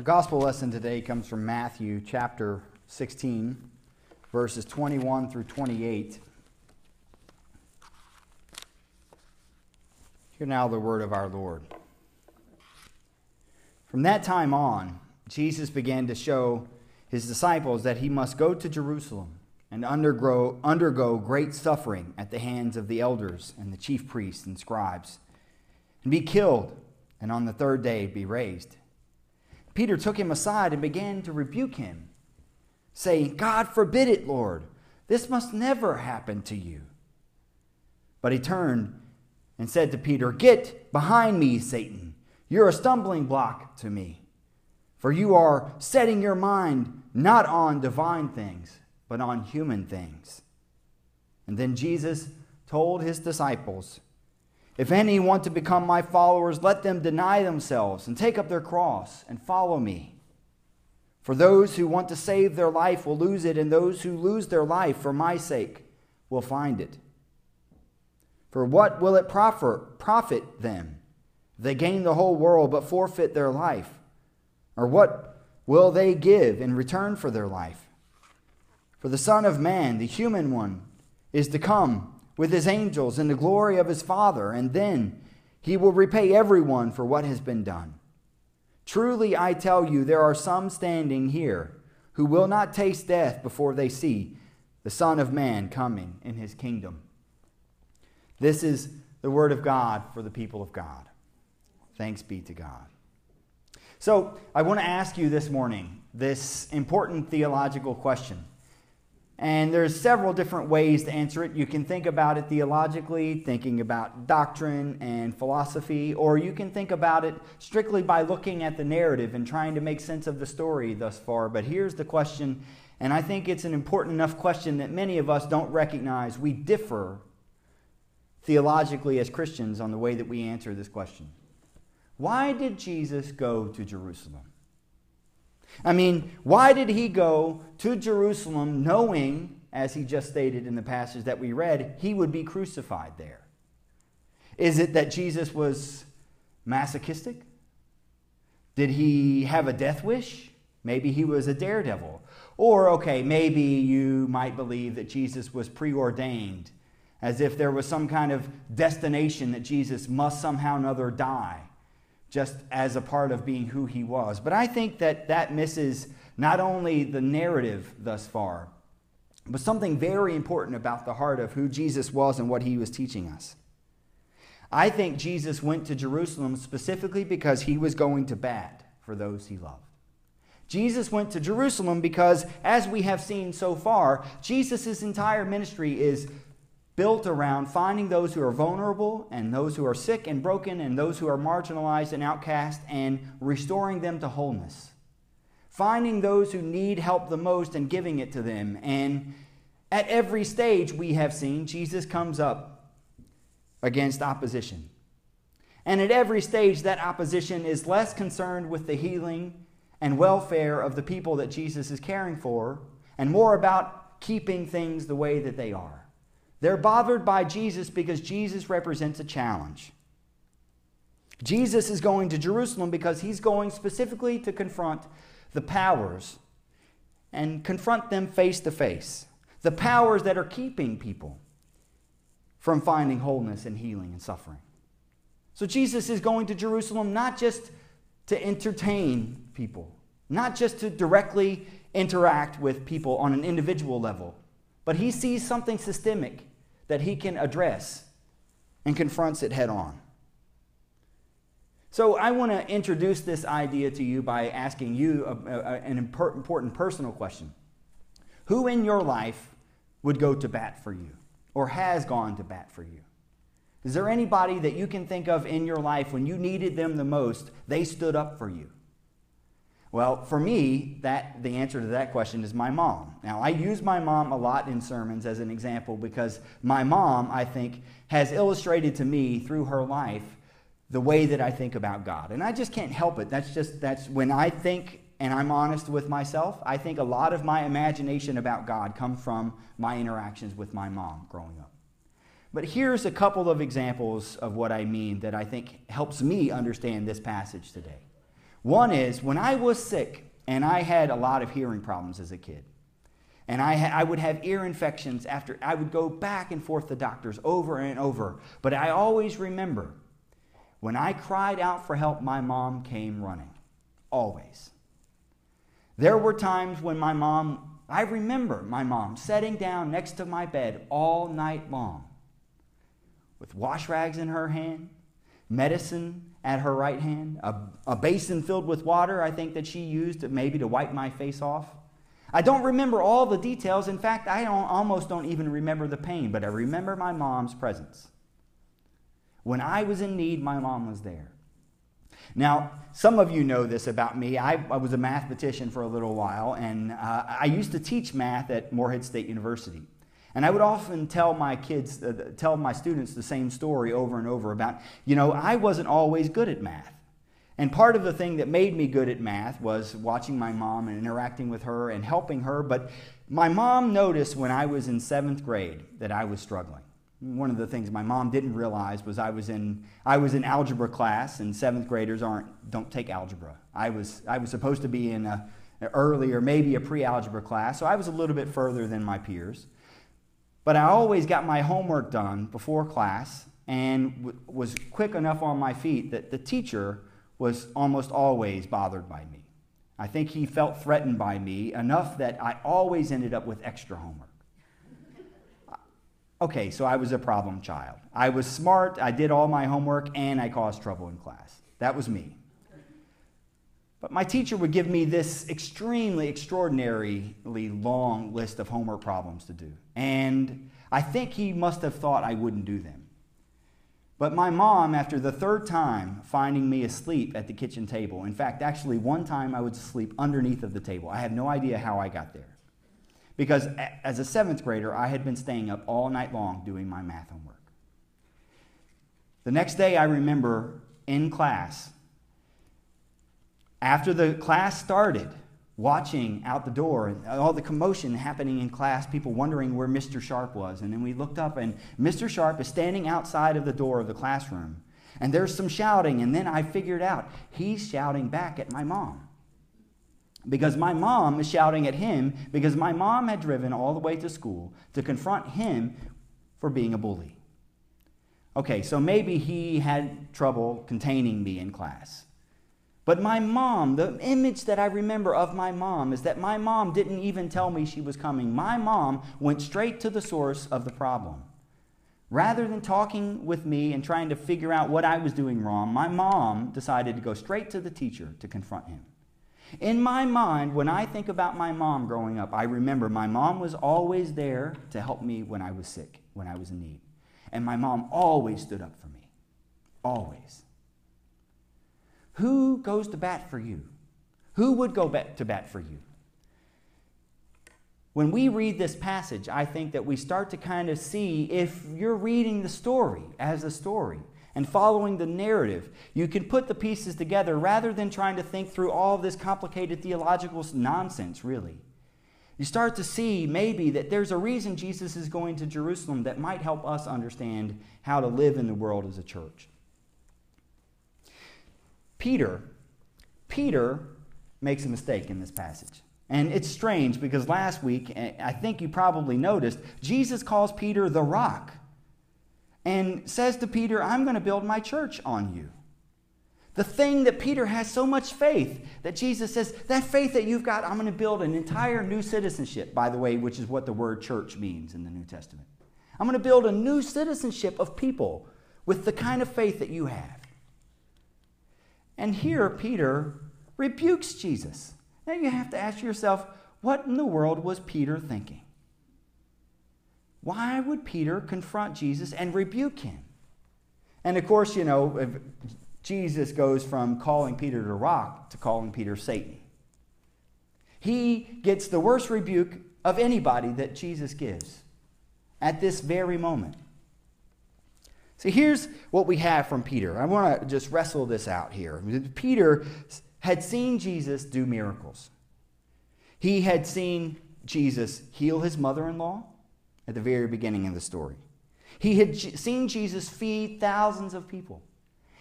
Our gospel lesson today comes from Matthew chapter 16, verses 21 through 28. Hear now the word of our Lord. From that time on, Jesus began to show his disciples that he must go to Jerusalem and undergo, undergo great suffering at the hands of the elders and the chief priests and scribes, and be killed, and on the third day be raised. Peter took him aside and began to rebuke him, saying, God forbid it, Lord. This must never happen to you. But he turned and said to Peter, Get behind me, Satan. You're a stumbling block to me. For you are setting your mind not on divine things, but on human things. And then Jesus told his disciples, if any want to become my followers, let them deny themselves and take up their cross and follow me. For those who want to save their life will lose it, and those who lose their life for my sake will find it. For what will it profit them they gain the whole world but forfeit their life? Or what will they give in return for their life? For the Son of Man, the human one, is to come with his angels in the glory of his Father, and then he will repay everyone for what has been done. Truly, I tell you, there are some standing here who will not taste death before they see the Son of Man coming in his kingdom. This is the word of God for the people of God. Thanks be to God. So, I want to ask you this morning this important theological question and there's several different ways to answer it. You can think about it theologically, thinking about doctrine and philosophy, or you can think about it strictly by looking at the narrative and trying to make sense of the story thus far. But here's the question, and I think it's an important enough question that many of us don't recognize. We differ theologically as Christians on the way that we answer this question. Why did Jesus go to Jerusalem? I mean, why did he go to Jerusalem knowing, as he just stated in the passage that we read, he would be crucified there? Is it that Jesus was masochistic? Did he have a death wish? Maybe he was a daredevil. Or, okay, maybe you might believe that Jesus was preordained, as if there was some kind of destination that Jesus must somehow or another die just as a part of being who he was. But I think that that misses not only the narrative thus far, but something very important about the heart of who Jesus was and what he was teaching us. I think Jesus went to Jerusalem specifically because he was going to bat for those he loved. Jesus went to Jerusalem because, as we have seen so far, Jesus' entire ministry is built around finding those who are vulnerable and those who are sick and broken and those who are marginalized and outcast and restoring them to wholeness. Finding those who need help the most and giving it to them. And at every stage we have seen, Jesus comes up against opposition. And at every stage, that opposition is less concerned with the healing and welfare of the people that Jesus is caring for and more about keeping things the way that they are. They're bothered by Jesus because Jesus represents a challenge. Jesus is going to Jerusalem because he's going specifically to confront the powers and confront them face to face. The powers that are keeping people from finding wholeness and healing and suffering. So Jesus is going to Jerusalem not just to entertain people, not just to directly interact with people on an individual level, but he sees something systemic that he can address and confronts it head on. So, I want to introduce this idea to you by asking you a, a, an important personal question. Who in your life would go to bat for you or has gone to bat for you? Is there anybody that you can think of in your life when you needed them the most, they stood up for you? Well, for me, that the answer to that question is my mom. Now, I use my mom a lot in sermons as an example because my mom, I think, has illustrated to me through her life the way that I think about God. And I just can't help it. That's just that's when I think and I'm honest with myself, I think a lot of my imagination about God come from my interactions with my mom growing up. But here's a couple of examples of what I mean that I think helps me understand this passage today. One is when I was sick, and I had a lot of hearing problems as a kid. And I, ha- I would have ear infections after I would go back and forth to doctors over and over. But I always remember when I cried out for help, my mom came running. Always. There were times when my mom, I remember my mom sitting down next to my bed all night long with wash rags in her hand, medicine at her right hand, a, a basin filled with water, I think that she used maybe to wipe my face off. I don't remember all the details. In fact, I don't, almost don't even remember the pain, but I remember my mom's presence. When I was in need, my mom was there. Now, some of you know this about me. I, I was a mathematician for a little while, and uh, I used to teach math at Morehead State University. And I would often tell my kids, uh, tell my students the same story over and over about, you know, I wasn't always good at math. And part of the thing that made me good at math was watching my mom and interacting with her and helping her. But my mom noticed when I was in seventh grade that I was struggling. One of the things my mom didn't realize was I was in, I was in algebra class, and seventh graders aren't, don't take algebra. I was, I was supposed to be in a, an early or maybe a pre algebra class, so I was a little bit further than my peers. But I always got my homework done before class and w- was quick enough on my feet that the teacher was almost always bothered by me. I think he felt threatened by me enough that I always ended up with extra homework. Okay, so I was a problem child. I was smart, I did all my homework, and I caused trouble in class. That was me. But my teacher would give me this extremely, extraordinarily long list of homework problems to do. And I think he must have thought I wouldn't do them. But my mom, after the third time finding me asleep at the kitchen table, in fact, actually, one time I was asleep underneath of the table. I have no idea how I got there. Because as a seventh grader, I had been staying up all night long doing my math homework. The next day, I remember in class, after the class started, watching out the door all the commotion happening in class, people wondering where Mr. Sharp was. And then we looked up, and Mr. Sharp is standing outside of the door of the classroom. And there's some shouting, and then I figured out he's shouting back at my mom. Because my mom is shouting at him because my mom had driven all the way to school to confront him for being a bully. Okay, so maybe he had trouble containing me in class. But my mom, the image that I remember of my mom is that my mom didn't even tell me she was coming. My mom went straight to the source of the problem. Rather than talking with me and trying to figure out what I was doing wrong, my mom decided to go straight to the teacher to confront him. In my mind, when I think about my mom growing up, I remember my mom was always there to help me when I was sick, when I was in need. And my mom always stood up for me. Always. Who goes to bat for you? Who would go to bat for you? When we read this passage, I think that we start to kind of see if you're reading the story as a story and following the narrative, you can put the pieces together rather than trying to think through all this complicated theological nonsense, really. You start to see maybe that there's a reason Jesus is going to Jerusalem that might help us understand how to live in the world as a church. Peter, Peter makes a mistake in this passage. And it's strange because last week, eh, I think you probably noticed, Jesus calls Peter the rock and says to Peter, I'm going to build my church on you. The thing that Peter has so much faith that Jesus says, that faith that you've got, I'm going to build an entire new citizenship, by the way, which is what the word church means in the New Testament. I'm going to build a new citizenship of people with the kind of faith that you have. And here, Peter rebukes Jesus. Now you have to ask yourself, what in the world was Peter thinking? Why would Peter confront Jesus and rebuke him? And of course, you know, Jesus goes from calling Peter the rock to calling Peter Satan. He gets the worst rebuke of anybody that Jesus gives at this very moment. See, here's what we have from Peter. I want to just wrestle this out here. Peter had seen Jesus do miracles. He had seen Jesus heal his mother in law at the very beginning of the story. He had seen Jesus feed thousands of people.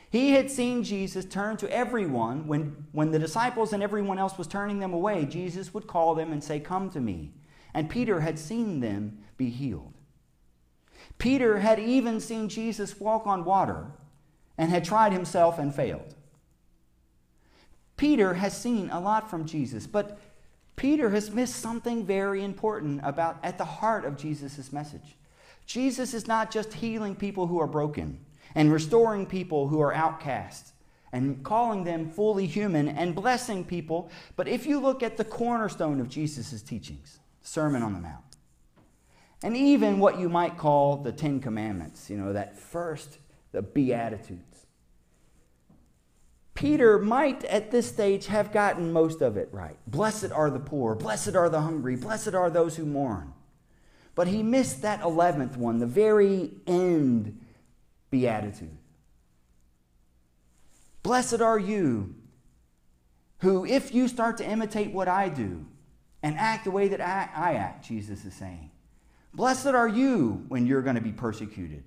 He had seen Jesus turn to everyone. When, when the disciples and everyone else was turning them away, Jesus would call them and say, Come to me. And Peter had seen them be healed. Peter had even seen Jesus walk on water and had tried himself and failed. Peter has seen a lot from Jesus, but Peter has missed something very important about at the heart of Jesus' message. Jesus is not just healing people who are broken and restoring people who are outcasts and calling them fully human and blessing people, but if you look at the cornerstone of Jesus' teachings, Sermon on the Mount, and even what you might call the Ten Commandments, you know, that first, the Beatitudes. Peter might at this stage have gotten most of it right. Blessed are the poor, blessed are the hungry, blessed are those who mourn. But he missed that 11th one, the very end beatitude. Blessed are you who, if you start to imitate what I do and act the way that I, I act, Jesus is saying, blessed are you when you're going to be persecuted,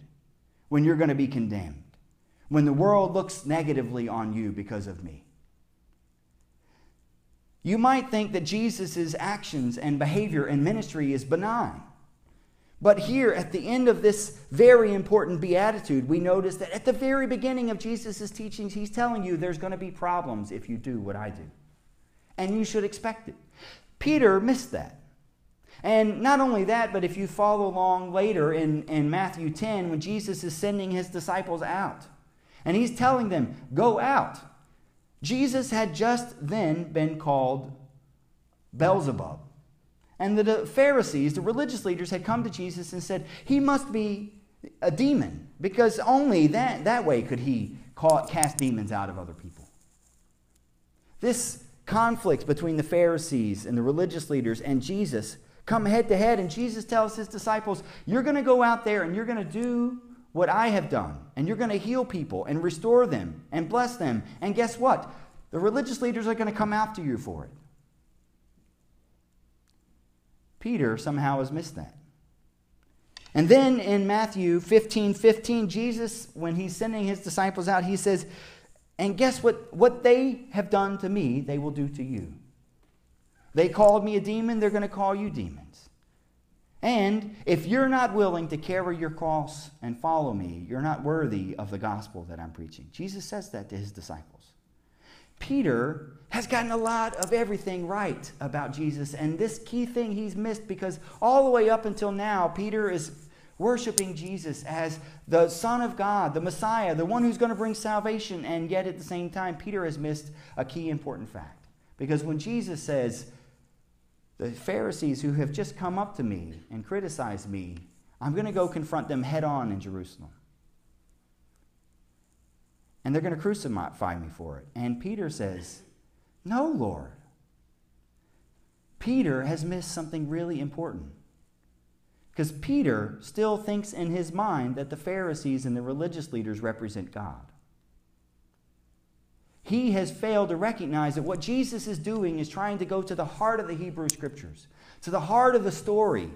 when you're going to be condemned when the world looks negatively on you because of me. You might think that Jesus' actions and behavior and ministry is benign. But here at the end of this very important beatitude, we notice that at the very beginning of Jesus' teachings, he's telling you there's going to be problems if you do what I do. And you should expect it. Peter missed that. And not only that, but if you follow along later in, in Matthew 10, when Jesus is sending his disciples out, and he's telling them, Go out. Jesus had just then been called Beelzebub. And the Pharisees, the religious leaders, had come to Jesus and said, He must be a demon, because only that, that way could he call, cast demons out of other people. This conflict between the Pharisees and the religious leaders and Jesus come head to head, and Jesus tells his disciples, You're going to go out there and you're going to do what I have done, and you're going to heal people and restore them and bless them. And guess what? The religious leaders are going to come after you for it. Peter somehow has missed that. And then in Matthew 15 15, Jesus, when he's sending his disciples out, he says, And guess what? What they have done to me, they will do to you. They called me a demon, they're going to call you demons. And if you're not willing to carry your cross and follow me, you're not worthy of the gospel that I'm preaching. Jesus says that to his disciples. Peter has gotten a lot of everything right about Jesus, and this key thing he's missed because all the way up until now, Peter is worshiping Jesus as the Son of God, the Messiah, the one who's going to bring salvation, and yet at the same time, Peter has missed a key important fact. Because when Jesus says, the Pharisees who have just come up to me and criticized me, I'm going to go confront them head on in Jerusalem. And they're going to crucify me for it. And Peter says, No, Lord. Peter has missed something really important. Because Peter still thinks in his mind that the Pharisees and the religious leaders represent God he has failed to recognize that what Jesus is doing is trying to go to the heart of the Hebrew Scriptures, to the heart of the story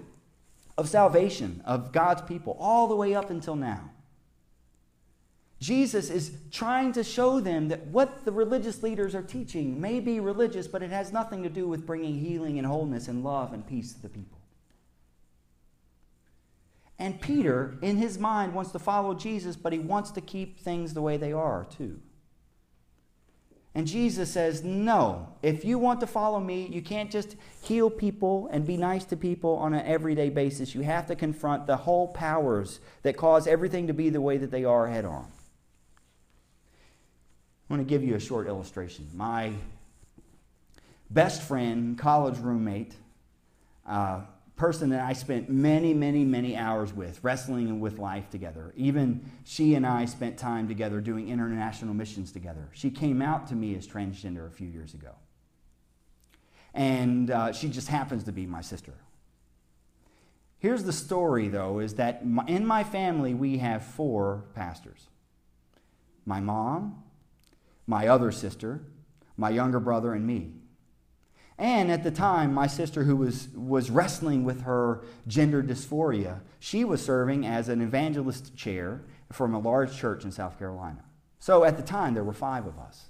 of salvation of God's people, all the way up until now. Jesus is trying to show them that what the religious leaders are teaching may be religious, but it has nothing to do with bringing healing and wholeness and love and peace to the people. And Peter, in his mind, wants to follow Jesus, but he wants to keep things the way they are, too. And Jesus says, No, if you want to follow me, you can't just heal people and be nice to people on an everyday basis. You have to confront the whole powers that cause everything to be the way that they are head on. I want to give you a short illustration. My best friend, college roommate, uh, person that I spent many, many, many hours with, wrestling with life together. Even she and I spent time together doing international missions together. She came out to me as transgender a few years ago. And uh, she just happens to be my sister. Here's the story, though, is that in my family, we have four pastors my mom, my other sister, my younger brother, and me. And at the time, my sister, who was, was wrestling with her gender dysphoria, she was serving as an evangelist chair from a large church in South Carolina. So at the time, there were five of us.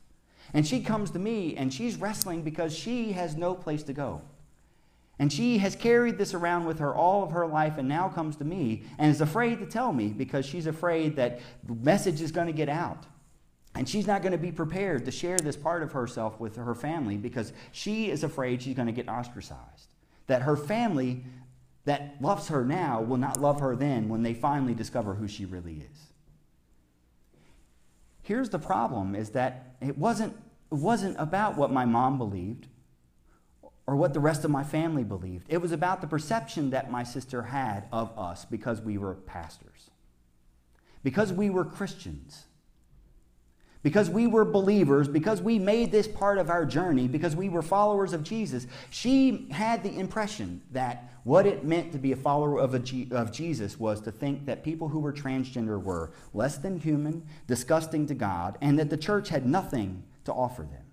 And she comes to me and she's wrestling because she has no place to go. And she has carried this around with her all of her life and now comes to me and is afraid to tell me because she's afraid that the message is going to get out. And she's not going to be prepared to share this part of herself with her family because she is afraid she's going to get ostracized. That her family that loves her now will not love her then when they finally discover who she really is. Here's the problem is that it wasn't, it wasn't about what my mom believed or what the rest of my family believed. It was about the perception that my sister had of us because we were pastors, because we were Christians because we were believers, because we made this part of our journey, because we were followers of Jesus, she had the impression that what it meant to be a follower of, a G- of Jesus was to think that people who were transgender were less than human, disgusting to God, and that the church had nothing to offer them.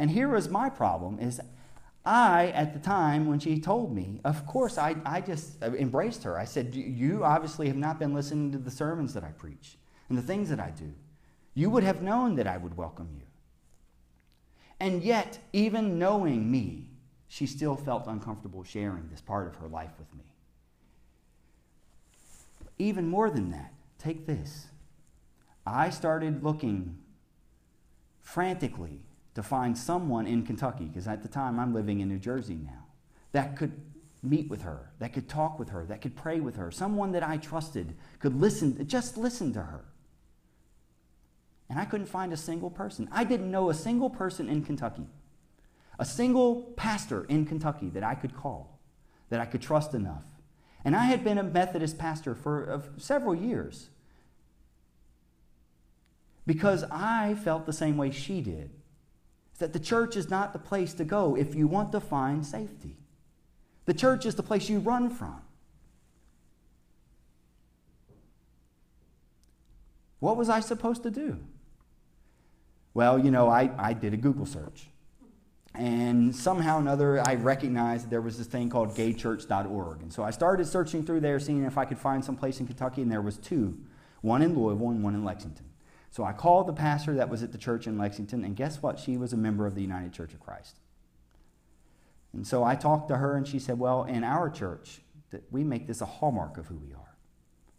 And here was my problem is I, at the time when she told me, of course, I, I just embraced her. I said, You obviously have not been listening to the sermons that I preach and the things that I do. You would have known that I would welcome you. And yet, even knowing me, she still felt uncomfortable sharing this part of her life with me. Even more than that, take this. I started looking frantically to find someone in Kentucky, because at the time I'm living in New Jersey now, that could meet with her, that could talk with her, that could pray with her, someone that I trusted could listen, just listen to her. And I couldn't find a single person. I didn't know a single person in Kentucky, a single pastor in Kentucky that I could call, that I could trust enough. And I had been a Methodist pastor for uh, several years because I felt the same way she did. That the church is not the place to go if you want to find safety. The church is the place you run from. What was I supposed to do? Well, you know, I, I did a Google search. And somehow or another, I recognized that there was this thing called gaychurch.org. And so I started searching through there, seeing if I could find some place in Kentucky, and there was two, one in Louisville and one in Lexington. So I called the pastor that was at the church in Lexington, and guess what? She was a member of the United Church of Christ. And so I talked to her, and she said, Well, in our church, that we make this a hallmark of who we are,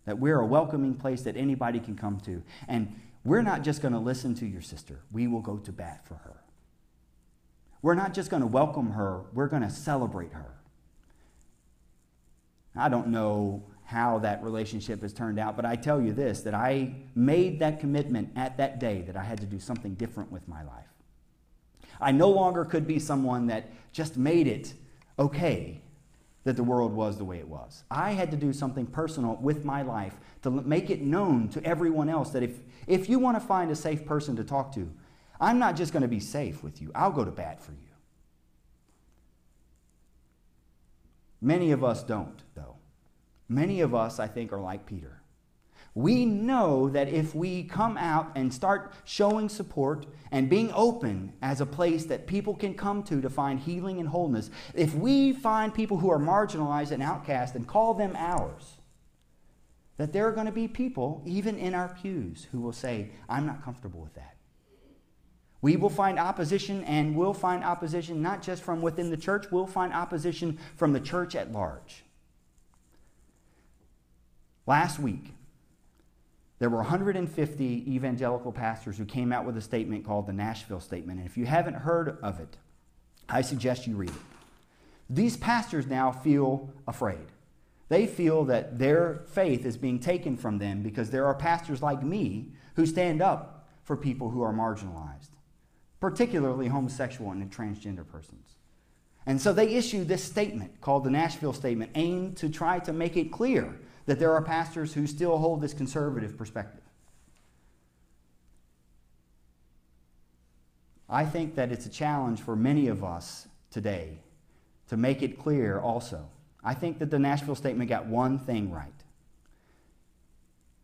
that we're a welcoming place that anybody can come to. And we're not just going to listen to your sister, we will go to bat for her. We're not just going to welcome her, we're going to celebrate her. I don't know how that relationship has turned out, but I tell you this that I made that commitment at that day that I had to do something different with my life. I no longer could be someone that just made it okay that the world was the way it was. I had to do something personal with my life to make it known to everyone else that if, if you want to find a safe person to talk to, I'm not just going to be safe with you, I'll go to bat for you. Many of us don't, though. Many of us, I think, are like Peter. We know that if we come out and start showing support and being open as a place that people can come to to find healing and wholeness, if we find people who are marginalized and outcast and call them ours, that there are going to be people, even in our pews, who will say, I'm not comfortable with that. We will find opposition, and we'll find opposition not just from within the church, we'll find opposition from the church at large. Last week, there were 150 evangelical pastors who came out with a statement called the Nashville Statement. And if you haven't heard of it, I suggest you read it. These pastors now feel afraid. They feel that their faith is being taken from them because there are pastors like me who stand up for people who are marginalized, particularly homosexual and transgender persons. And so they issued this statement called the Nashville Statement, aimed to try to make it clear that there are pastors who still hold this conservative perspective. I think that it's a challenge for many of us today to make it clear also. I think that the Nashville statement got one thing right.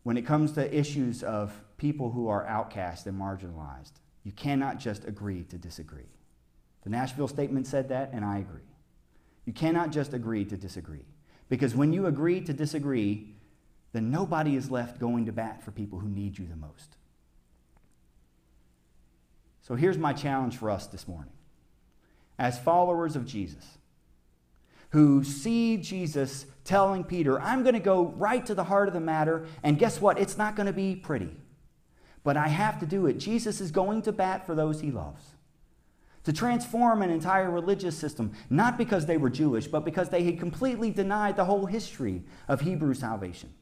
When it comes to issues of people who are outcast and marginalized, you cannot just agree to disagree. The Nashville statement said that, and I agree. You cannot just agree to disagree. Because when you agree to disagree, then nobody is left going to bat for people who need you the most. So here's my challenge for us this morning. As followers of Jesus, who see Jesus telling Peter, I'm going to go right to the heart of the matter, and guess what? It's not going to be pretty. But I have to do it. Jesus is going to bat for those he loves. To transform an entire religious system, not because they were Jewish, but because they had completely denied the whole history of Hebrew salvation.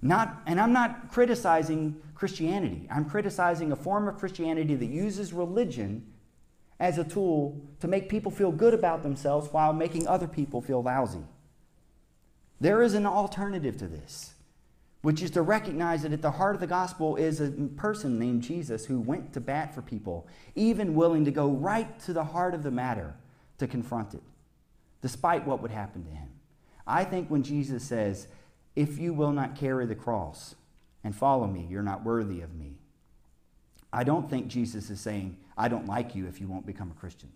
Not, and I'm not criticizing Christianity. I'm criticizing a form of Christianity that uses religion as a tool to make people feel good about themselves while making other people feel lousy. There is an alternative to this, which is to recognize that at the heart of the gospel is a person named Jesus who went to bat for people, even willing to go right to the heart of the matter to confront it, despite what would happen to him. I think when Jesus says, if you will not carry the cross and follow me, you're not worthy of me. I don't think Jesus is saying, I don't like you if you won't become a Christian.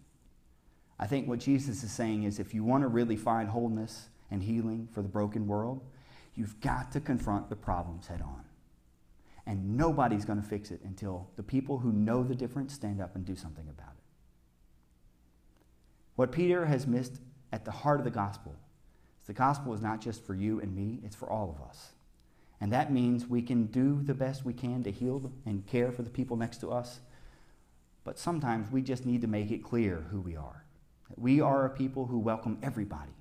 I think what Jesus is saying is if you want to really find wholeness and healing for the broken world, you've got to confront the problems head on. And nobody's going to fix it until the people who know the difference stand up and do something about it. What Peter has missed at the heart of the gospel is the gospel is not just for you and me, it's for all of us. And that means we can do the best we can to heal and care for the people next to us. But sometimes we just need to make it clear who we are. We are a people who welcome everybody.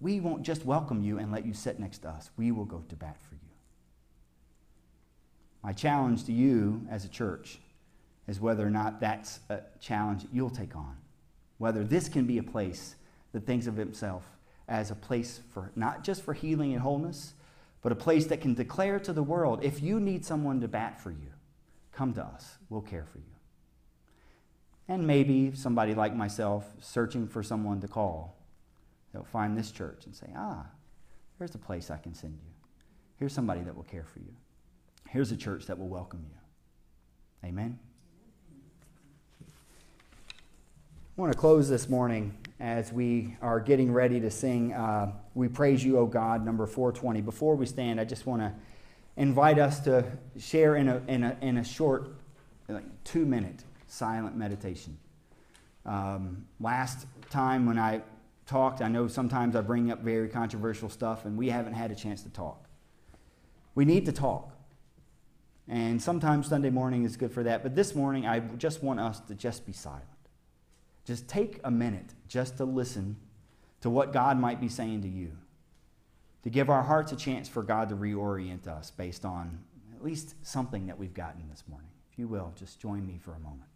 We won't just welcome you and let you sit next to us, we will go to bat for you. My challenge to you as a church is whether or not that's a challenge you'll take on. Whether this can be a place that thinks of itself as a place for not just for healing and wholeness, but a place that can declare to the world if you need someone to bat for you, come to us. We'll care for you. And maybe somebody like myself searching for someone to call, they'll find this church and say, ah, there's a place I can send you. Here's somebody that will care for you. Here's a church that will welcome you. Amen. I want to close this morning as we are getting ready to sing uh, We Praise You, O God, number 420. Before we stand, I just want to invite us to share in a, in a, in a short, like two minute silent meditation. Um, last time when I talked, I know sometimes I bring up very controversial stuff, and we haven't had a chance to talk. We need to talk. And sometimes Sunday morning is good for that, but this morning I just want us to just be silent. Just take a minute just to listen to what God might be saying to you, to give our hearts a chance for God to reorient us based on at least something that we've gotten this morning. If you will, just join me for a moment.